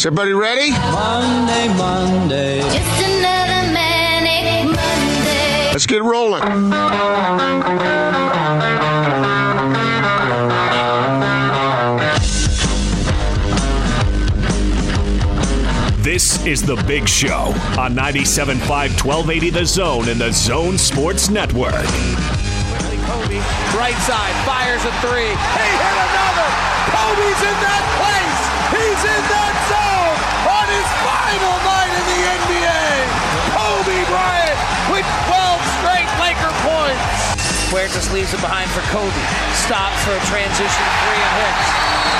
Is everybody ready? Monday, Monday. Just another manic Monday. Let's get rolling. This is The Big Show on 97.5 1280 The Zone and the Zone Sports Network. Kobe, right side, fires a three. He hit another. Kobe's in that place. He's in that zone on his final night in the NBA. Kobe Bryant with 12 straight Laker points. Huertas leaves it behind for Kobe. Stops for a transition three and hits.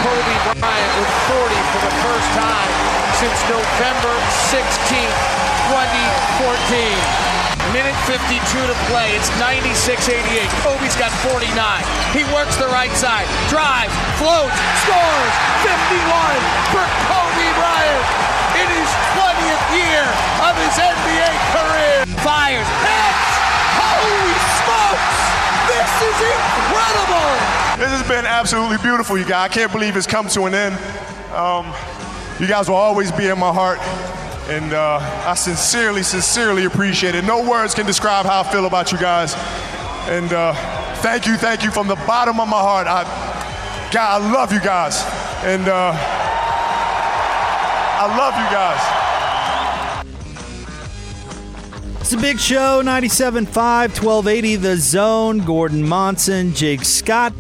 Kobe Bryant with 40 for the first time since November 16th, 2014. Minute 52 to play. It's 96-88. Kobe's got 49. He works the right side. Drives, floats, scores. 51 for Kobe Bryant in his 20th year of his NBA career. Fires, hits. Holy smokes! This is incredible! This has been absolutely beautiful, you guys. I can't believe it's come to an end. Um, you guys will always be in my heart. And uh, I sincerely, sincerely appreciate it. No words can describe how I feel about you guys. And uh, thank you, thank you from the bottom of my heart. I, God, I love you guys. And uh, I love you guys. It's a big show 97.5, 1280, The Zone. Gordon Monson, Jake Scott.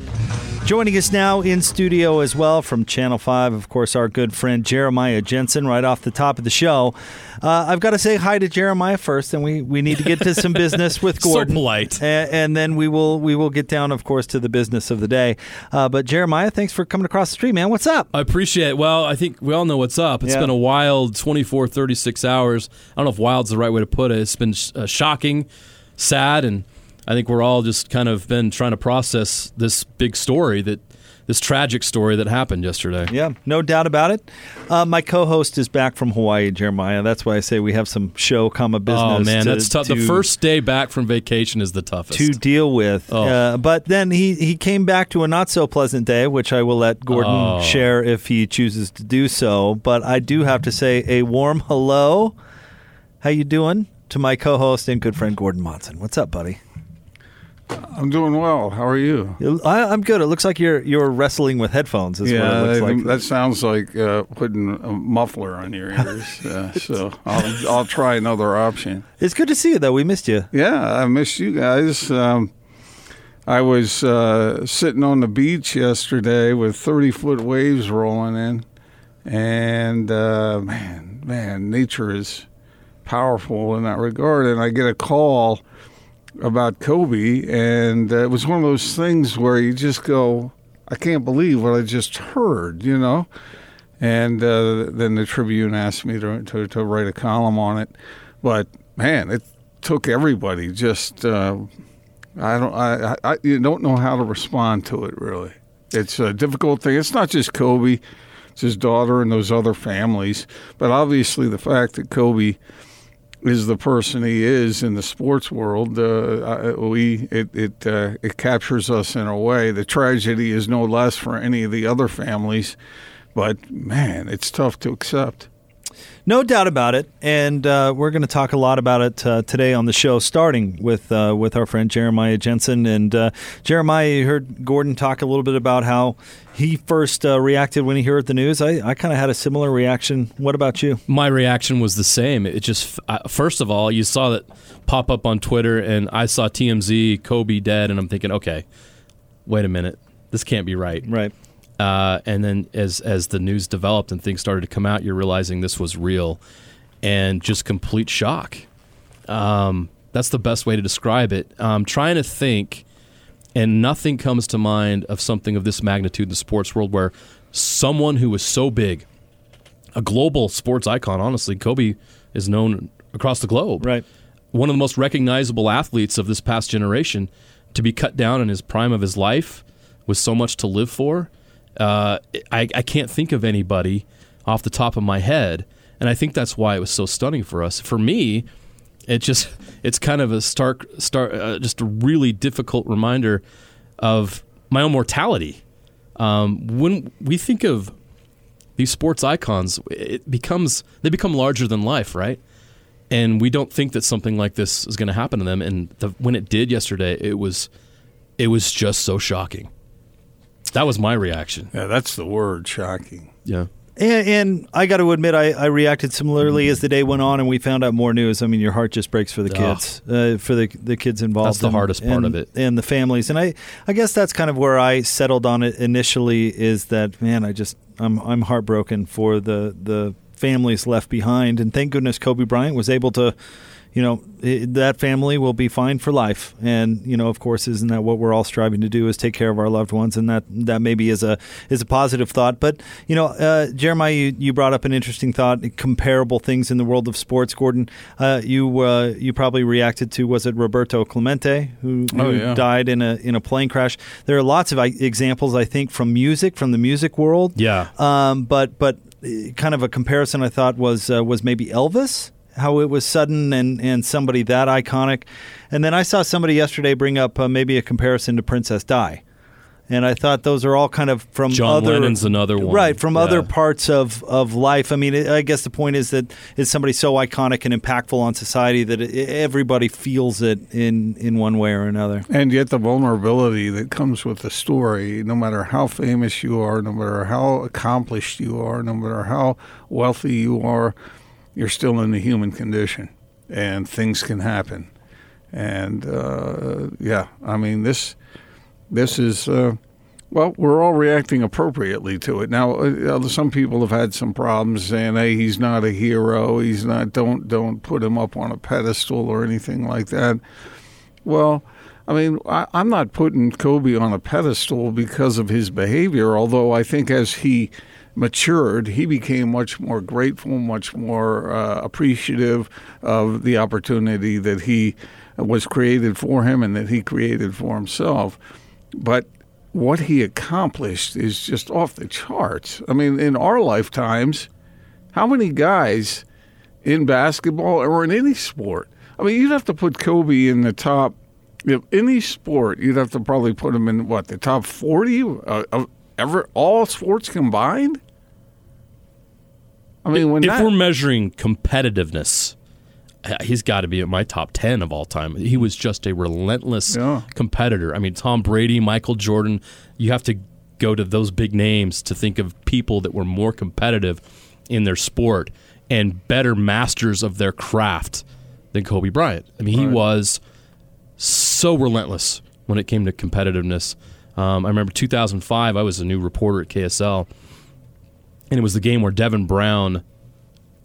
Joining us now in studio as well from Channel 5, of course, our good friend Jeremiah Jensen, right off the top of the show. Uh, I've got to say hi to Jeremiah first, and we, we need to get to some business with Gordon. so polite. And, and, then we will we will get down, of course, to the business of the day. Uh, but Jeremiah, thanks for coming across the street, man. What's up? I appreciate it. Well, I think we all know what's up. It's yeah. been a wild 24, 36 hours. I don't know if wild's the right way to put it. It's been uh, shocking, sad, and – I think we're all just kind of been trying to process this big story that this tragic story that happened yesterday. Yeah, no doubt about it. Uh, my co-host is back from Hawaii, Jeremiah. That's why I say we have some show, comma business. Oh man, to, that's tough. To, the first day back from vacation is the toughest to deal with. Oh. Uh, but then he he came back to a not so pleasant day, which I will let Gordon oh. share if he chooses to do so. But I do have to say a warm hello. How you doing? To my co-host and good friend Gordon Monson. What's up, buddy? I'm doing well. How are you? I, am good. It looks like you're you're wrestling with headphones. Is yeah, what it looks like. that sounds like uh, putting a muffler on your ears. uh, so I'll I'll try another option. It's good to see you though. We missed you. Yeah, I missed you guys. Um, I was uh, sitting on the beach yesterday with 30 foot waves rolling in, and uh, man, man, nature is powerful in that regard. And I get a call about Kobe, and uh, it was one of those things where you just go, I can't believe what I just heard, you know. And uh, then the Tribune asked me to, to, to write a column on it, but man, it took everybody. Just uh, I don't I, I you don't know how to respond to it really. It's a difficult thing. It's not just Kobe, it's his daughter and those other families, but obviously the fact that Kobe is the person he is in the sports world. Uh, we it it uh, it captures us in a way. The tragedy is no less for any of the other families, but man, it's tough to accept. No doubt about it, and uh, we're going to talk a lot about it uh, today on the show, starting with uh, with our friend Jeremiah Jensen. And uh, Jeremiah, you heard Gordon talk a little bit about how he first uh, reacted when he heard the news. I, I kind of had a similar reaction. What about you? My reaction was the same. It just first of all, you saw that pop up on Twitter, and I saw TMZ Kobe dead, and I'm thinking, okay, wait a minute, this can't be right. Right. Uh, and then as as the news developed and things started to come out, you're realizing this was real, and just complete shock. Um, That's the best way to describe it. I'm trying to think, and nothing comes to mind of something of this magnitude in the sports world where someone who was so big, a global sports icon, honestly, Kobe is known across the globe. Right. One of the most recognizable athletes of this past generation to be cut down in his prime of his life with so much to live for. Uh, I, I can't think of anybody off the top of my head. And I think that's why it was so stunning for us. For me, it just it's kind of a stark, stark uh, just a really difficult reminder of my own mortality. Um, when we think of these sports icons, it becomes they become larger than life, right? And we don't think that something like this is going to happen to them. And the, when it did yesterday, it was it was just so shocking. That was my reaction. Yeah, that's the word, shocking. Yeah. And, and I got to admit, I, I, reacted similarly as the day went on, and we found out more news. I mean, your heart just breaks for the kids, uh, for the the kids involved. That's the and, hardest part and, of it, and the families. And I, I guess that's kind of where I settled on it initially. Is that man? I just I'm I'm heartbroken for the the families left behind, and thank goodness Kobe Bryant was able to you know that family will be fine for life. And you know of course isn't that what we're all striving to do is take care of our loved ones? And that that maybe is a is a positive thought. But you know uh, jeremiah you, you, brought up an interesting thought comparable things in the world of sports gordon. Uh, you uh, you probably reacted to was it roberto clemente who, who oh, yeah. died in a in a plane crash? There are lots of examples i think from music from the music world. Yeah. Um, but but uh, kind of a comparison i thought was uh, was maybe elvis how it was sudden and, and somebody that iconic. And then I saw somebody yesterday bring up uh, maybe a comparison to Princess Di. And I thought those are all kind of from John other, Lennon's another one, right? From yeah. other parts of, of life. I mean, I guess the point is that it's somebody so iconic and impactful on society that it, everybody feels it in in one way or another. And yet, the vulnerability that comes with the story, no matter how famous you are, no matter how accomplished you are, no matter how wealthy you are, you're still in the human condition, and things can happen. And uh, yeah, I mean this this is uh, well, we're all reacting appropriately to it. Now, uh, some people have had some problems saying, "Hey, he's not a hero. He's not. Don't don't put him up on a pedestal or anything like that." Well. I mean, I, am not putting Kobe on a pedestal because of his behavior, although I think as he matured, he became much more grateful, much more uh, appreciative of the opportunity that he was created for him and that he created for himself. But what he accomplished is just off the charts. I mean, in our lifetimes, how many guys in basketball or in any sport? I mean, you'd have to put Kobe in the top. If any sport, you'd have to probably put him in what the top forty uh, of ever all sports combined. I mean, when if that, we're measuring competitiveness, uh, he's got to be at my top 10 of all time. He was just a relentless yeah. competitor. I mean, Tom Brady, Michael Jordan, you have to go to those big names to think of people that were more competitive in their sport and better masters of their craft than Kobe Bryant. I mean, he was so relentless when it came to competitiveness. Um, I remember 2005, I was a new reporter at KSL, and it was the game where Devin Brown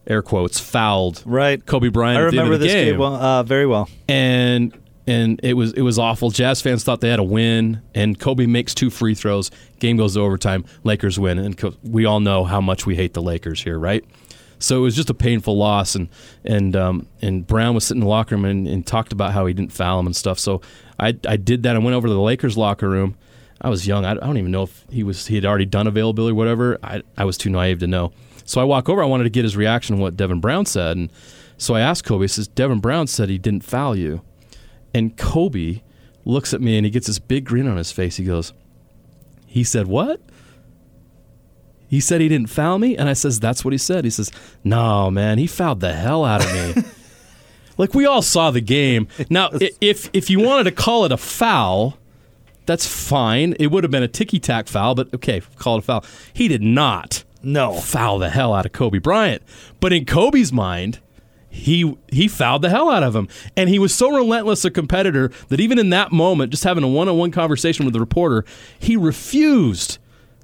air quotes fouled right Kobe Bryant. I remember this game, game well, uh, very well, and and it was it was awful. Jazz fans thought they had a win, and Kobe makes two free throws. Game goes to overtime. Lakers win, and we all know how much we hate the Lakers here, right? So it was just a painful loss, and and um, and Brown was sitting in the locker room and, and talked about how he didn't foul him and stuff. So I I did that. I went over to the Lakers locker room. I was young. I, I don't even know if he was he had already done availability or whatever. I I was too naive to know. So I walk over. I wanted to get his reaction on what Devin Brown said, and so I asked Kobe. He says Devin Brown said he didn't foul you, and Kobe looks at me and he gets this big grin on his face. He goes, "He said what?" He said he didn't foul me, and I says that's what he said. He says, "No, man, he fouled the hell out of me." like we all saw the game. Now, if if you wanted to call it a foul, that's fine. It would have been a ticky tack foul, but okay, call it a foul. He did not no foul the hell out of Kobe Bryant. But in Kobe's mind, he he fouled the hell out of him, and he was so relentless a competitor that even in that moment, just having a one-on-one conversation with the reporter, he refused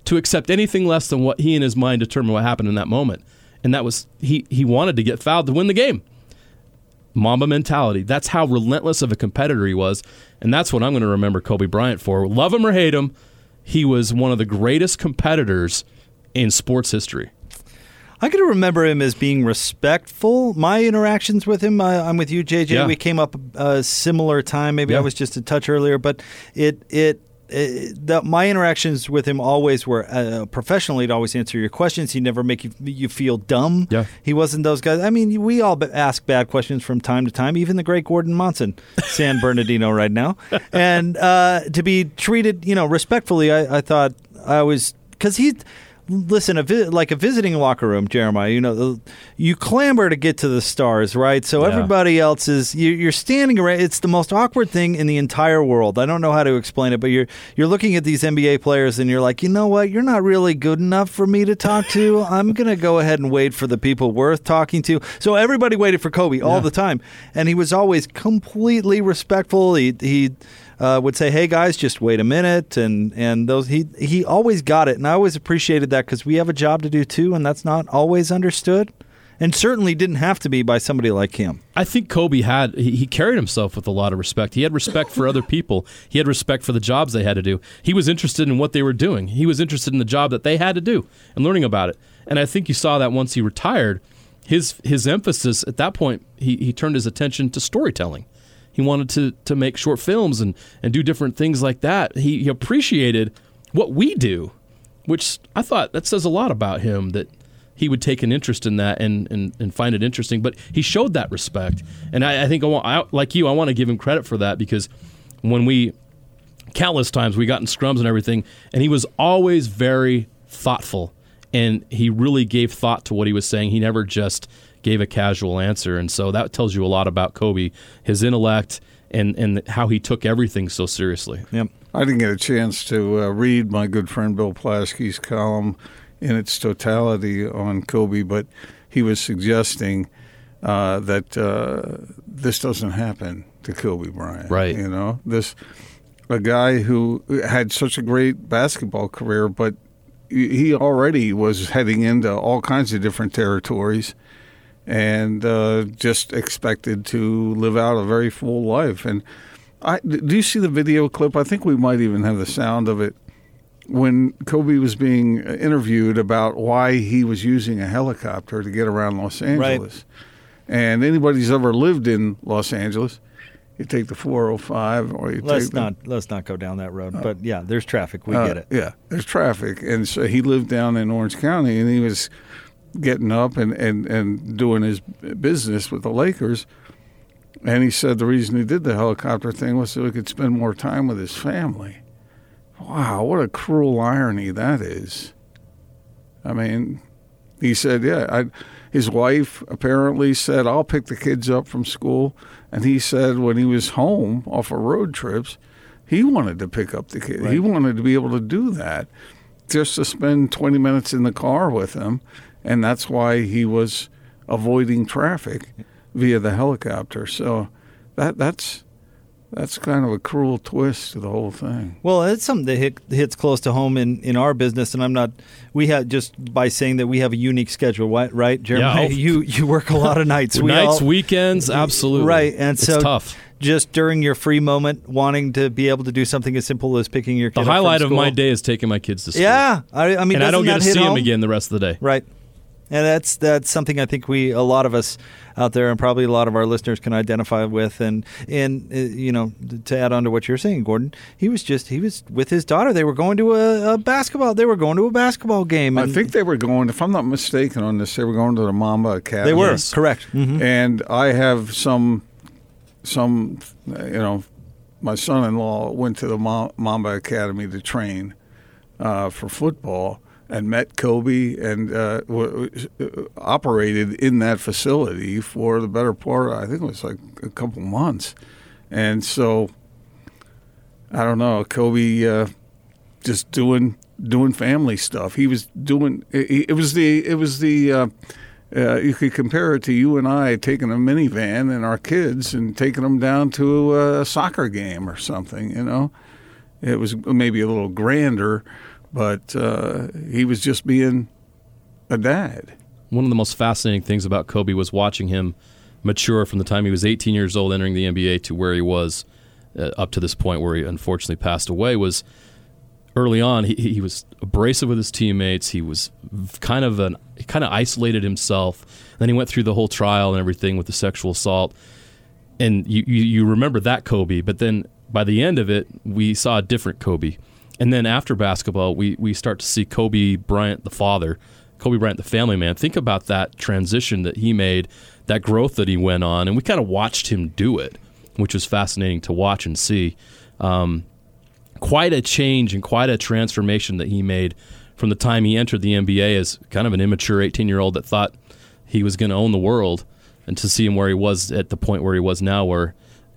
to accept anything less than what he in his mind determined what happened in that moment, and that was he he wanted to get fouled to win the game. Mamba mentality. That's how relentless of a competitor he was. And that's what I'm going to remember Kobe Bryant for. Love him or hate him, he was one of the greatest competitors in sports history. I can remember him as being respectful. My interactions with him, uh, I'm with you, JJ. Yeah. We came up a similar time. Maybe I was just a touch earlier, but it it. It the, my interactions with him always were uh, professionally. He'd always answer your questions. He'd never make you you feel dumb. Yeah. he wasn't those guys. I mean, we all ask bad questions from time to time. Even the great Gordon Monson, San Bernardino, right now, and uh, to be treated, you know, respectfully. I, I thought I was because he listen a vi- like a visiting locker room jeremiah you know the- you clamber to get to the stars right? So Yeah. everybody else is you, you're standing around it's the most awkward thing in the entire world. I don't know how to explain it but you're you're looking at these nba players and you're like you know what? You're not really good enough for me to talk to. I'm gonna go ahead and wait for the people worth talking to. So everybody waited for kobe all the time. And he was always completely respectful. He he uh, would say, "Hey guys, just wait a minute," and and those he he always got it, and I always appreciated that because we have a job to do too, and that's not always understood, and certainly didn't have to be by somebody like him. I think Kobe had he, he carried himself with a lot of respect. He had respect for other people. He had respect for the jobs they had to do. He was interested in what they were doing. He was interested in the job that they had to do and learning about it. And I think you saw that once he retired, his his emphasis at that point he, he turned his attention to storytelling. He wanted to to make short films and and do different things like that. He, he appreciated what we do, which I thought that says a lot about him that he would take an interest in that and, and, and find it interesting. But he showed that respect, and I, I think I want, I, like you, I want to give him credit for that because when we countless times we got in scrums and everything, and he was always very thoughtful, and he really gave thought to what he was saying. He never just gave a casual answer, and so that tells you a lot about Kobe, his intellect, and and how he took everything so seriously. Yep. I didn't get a chance to uh, read my good friend Bill Plaschke's column in its totality on Kobe, but he was suggesting uh, that uh, this doesn't happen to Kobe Bryant. Right. You know, this a guy who had such a great basketball career, but he already was heading into all kinds of different territories and uh, just expected to live out a very full life. And I, do you see the video clip? I think we might even have the sound of it when Kobe was being interviewed about why he was using a helicopter to get around Los Angeles. And anybody who's ever lived in Los Angeles, you take the 405 or you Let's take the, not let's not go down that road. but yeah, there's traffic. We uh, get it. Yeah, there's traffic, and so he lived down in Orange County, and he was getting up and, and, and doing his business with the Lakers. And he said the reason he did the helicopter thing was so he could spend more time with his family. Wow, what a cruel irony that is. I mean, he said, yeah, I, his wife apparently said, I'll pick the kids up from school. And he said when he was home off of road trips, he wanted to pick up the kid. He wanted to be able to do that just to spend 20 minutes in the car with them. And that's why he was avoiding traffic via the helicopter. So that that's that's kind of a cruel twist to the whole thing. Well, it's something that hit, hits close to home in, in our business, and I'm not. We have just by saying that we have a unique schedule, right? Right, Jeremiah? Yeah. Oh. You you work a lot of nights. We Nights, all- weekends, absolutely. Right, and It's so tough. Just during your free moment, wanting to be able to do something as simple as picking your kid The up from highlight of my day is taking my kids to school. Yeah, I, I mean, and I don't get to that hit see them again the rest of the day. Right. And that's that's something I think we a lot of us out there and probably a lot of our listeners can identify with. And and uh, you know to add on to what you're saying Gordon he was just he was with his daughter. They were going to a, a basketball they were going to a basketball game. I think they were going, if I'm not mistaken on this, they were going to the Mamba Academy. they were correct. Mhm. And I have some, some, you know, my son-in-law went to the Mamba Academy to train uh, for football and met Kobe and uh, w- w- operated in that facility for the better part. I think it was like a couple months, and so I don't know. Kobe uh, just doing doing family stuff. He was doing. It, it was the. It was the. Uh, uh, you could compare it to you and I taking a minivan and our kids and taking them down to a soccer game or something. You know, it was maybe a little grander, but uh, he was just being a dad. One of the most fascinating things about Kobe was watching him mature from the time he was 18 years old entering the NBA to where he was uh, up to this point where he unfortunately passed away was early on he, he was abrasive with his teammates. He was kind of an he kind of isolated himself. Then he went through the whole trial and everything with the sexual assault. And you, you, you remember that Kobe but then by the end of it we saw a different Kobe and then after basketball we, we start to see Kobe Bryant the father Kobe Bryant the family man. Think about that transition that he made that growth that he went on and we kind of watched him do it which was fascinating to watch and see. Um, quite a change and quite a transformation that he made from the time he entered the NBA as kind of an immature 18 year old that thought he was going to own the world, and to see him where he was at the point where he was now, where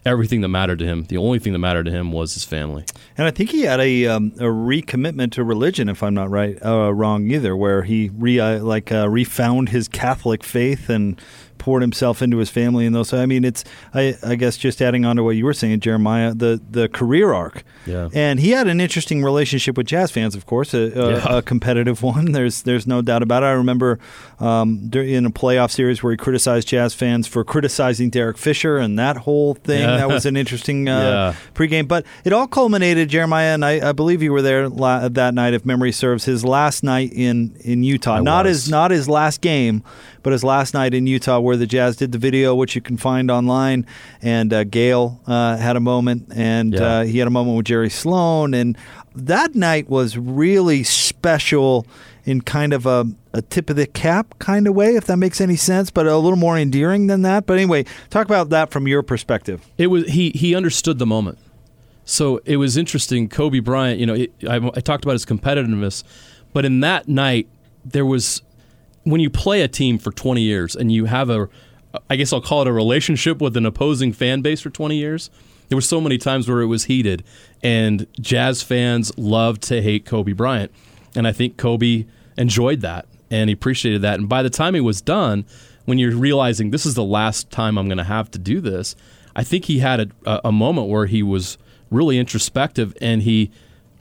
everything that mattered to him, the only thing that mattered to him was his family. And I think he had a um, a recommitment to religion, if I'm not right uh, wrong either, where he re uh, like uh, refound his Catholic faith and poured himself into his family and those. I mean, it's I, I, guess just adding on to what you were saying, Jeremiah, the the career arc. Yeah. And he had an interesting relationship with jazz fans, of course, a, a, yeah. a competitive one. There's there's no doubt about it. I remember um, in a playoff series where he criticized jazz fans for criticizing Derek Fisher and that whole thing. Yeah. That was an interesting uh, yeah. pregame. But it all culminated, Jeremiah, and I, I believe you were there la- that night, if memory serves. His last night in in Utah, I not was. his not his last game, but his last night in Utah, where the Jazz did the video, which you can find online, and uh, Gail uh, had a moment, and Yeah. uh, he had a moment with Jerry Sloan, and that night was really special in kind of a, a tip of the cap kind of way, if that makes any sense, but a little more endearing than that. But anyway, talk about that from your perspective. It was he he understood the moment. So it was interesting. Kobe Bryant, you know, it, I, I talked about his competitiveness, but in that night there was when you play a team for 20 years and you have a, I guess I'll call it a relationship with an opposing fan base for 20 years. There were so many times where it was heated, and Jazz fans loved to hate Kobe Bryant, and I think Kobe enjoyed that and he appreciated that. And by the time he was done, when you're realizing this is the last time I'm going to have to do this, I think he had a, a moment where he was really introspective and he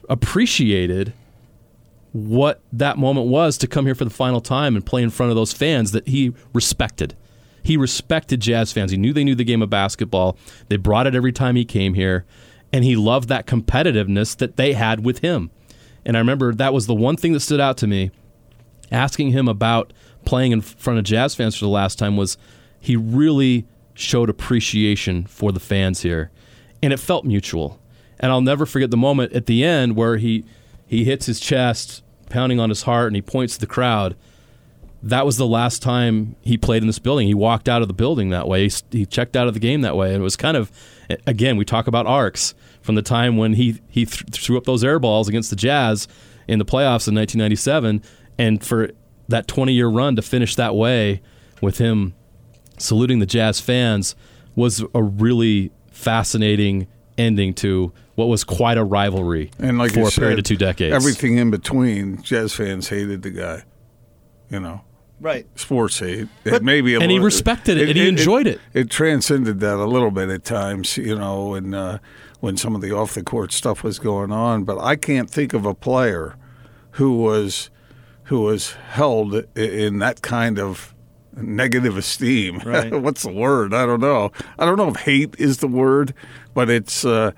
appreciated what that moment was to come here for the final time and play in front of those fans that he respected. He respected Jazz fans. He knew they knew the game of basketball. They brought it every time he came here, and he loved that competitiveness that they had with him. And I remember that was the one thing that stood out to me. Asking him about playing in front of Jazz fans for the last time was he really showed appreciation for the fans here, and it felt mutual. And I'll never forget the moment at the end where he he hits his chest, pounding on his heart, and he points to the crowd. That was the last time he played in this building. He walked out of the building that way. He, he checked out of the game that way, and it was kind of, again, we talk about arcs from the time when he he th- threw up those air balls against the Jazz in the playoffs in 1997, and for that 20 year run to finish that way with him saluting the Jazz fans was a really fascinating ending to what was quite a rivalry And like for you a period said, of two decades. Everything in between, Jazz fans hated the guy. You know, Right. sports hate. But- It maybe a And he respected it, and he enjoyed it. It transcended that a little bit at times, you know, and uh, when some of the off the court stuff was going on. But I can't think of a player who was who was held in that kind of negative esteem. Right. What's the word? I don't know. I don't know if hate is the word, but it's. Uh,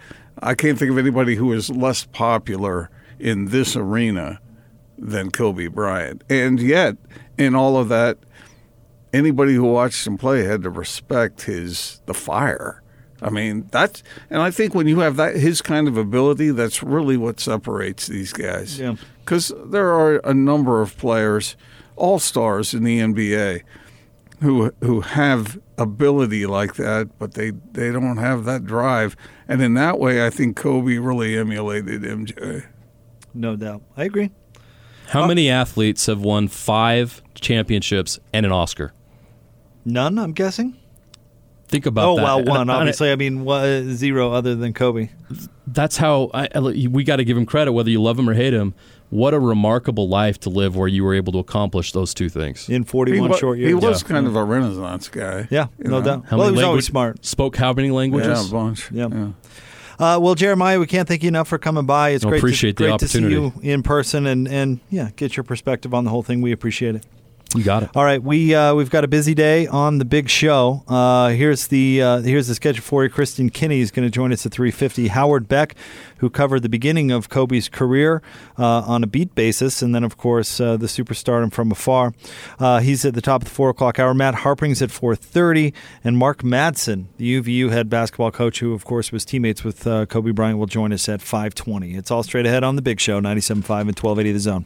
I can't think of anybody who is less popular in this arena than Kobe Bryant. And yet, in all of that, anybody who watched him play had to respect his the fire. I mean, that's and I think when you have that his kind of ability, that's really what separates these guys. Yeah. Because there are a number of players, all stars in the NBA, who who have ability like that, but they they don't have that drive. And in that way, I think Kobe really emulated MJ. No doubt. I agree. How uh, many athletes have won five championships and an Oscar? None, I'm guessing. Think about oh, that. well, And- one. and Obviously, I mean, wha- zero other than Kobe. that's how I, I- we got to give him credit, whether you love him or hate him. What a remarkable life to live where you were able to accomplish those two things. In 41 wa- short years. he was Yeah. kind of a Renaissance guy. Yeah, no know? doubt. How well, he many was always smart. Spoke how many languages? Yeah, a bunch. Yeah. yeah. Uh, well, Jeremiah, we can't thank you enough for coming by. It's No, great, appreciate to, the great to see you in person and, and yeah, get your perspective on the whole thing. We appreciate it. You got it. All right, we uh, we've got a busy day on the big show. Uh, here's the uh, here's the schedule for you. Kristen Kinney is going to join us at 3:50. Howard Beck, who covered the beginning of Kobe's career uh, on a beat basis, and then of course uh, the superstardom from afar. Uh, he's at the top of the four o'clock hour. Matt Harpring's at 4:30, and Mark Madsen, the UVU head basketball coach, who of course was teammates with Kobe Bryant, will join us at 5:20. It's all straight ahead on the big show, 97.5 and 1280 The Zone.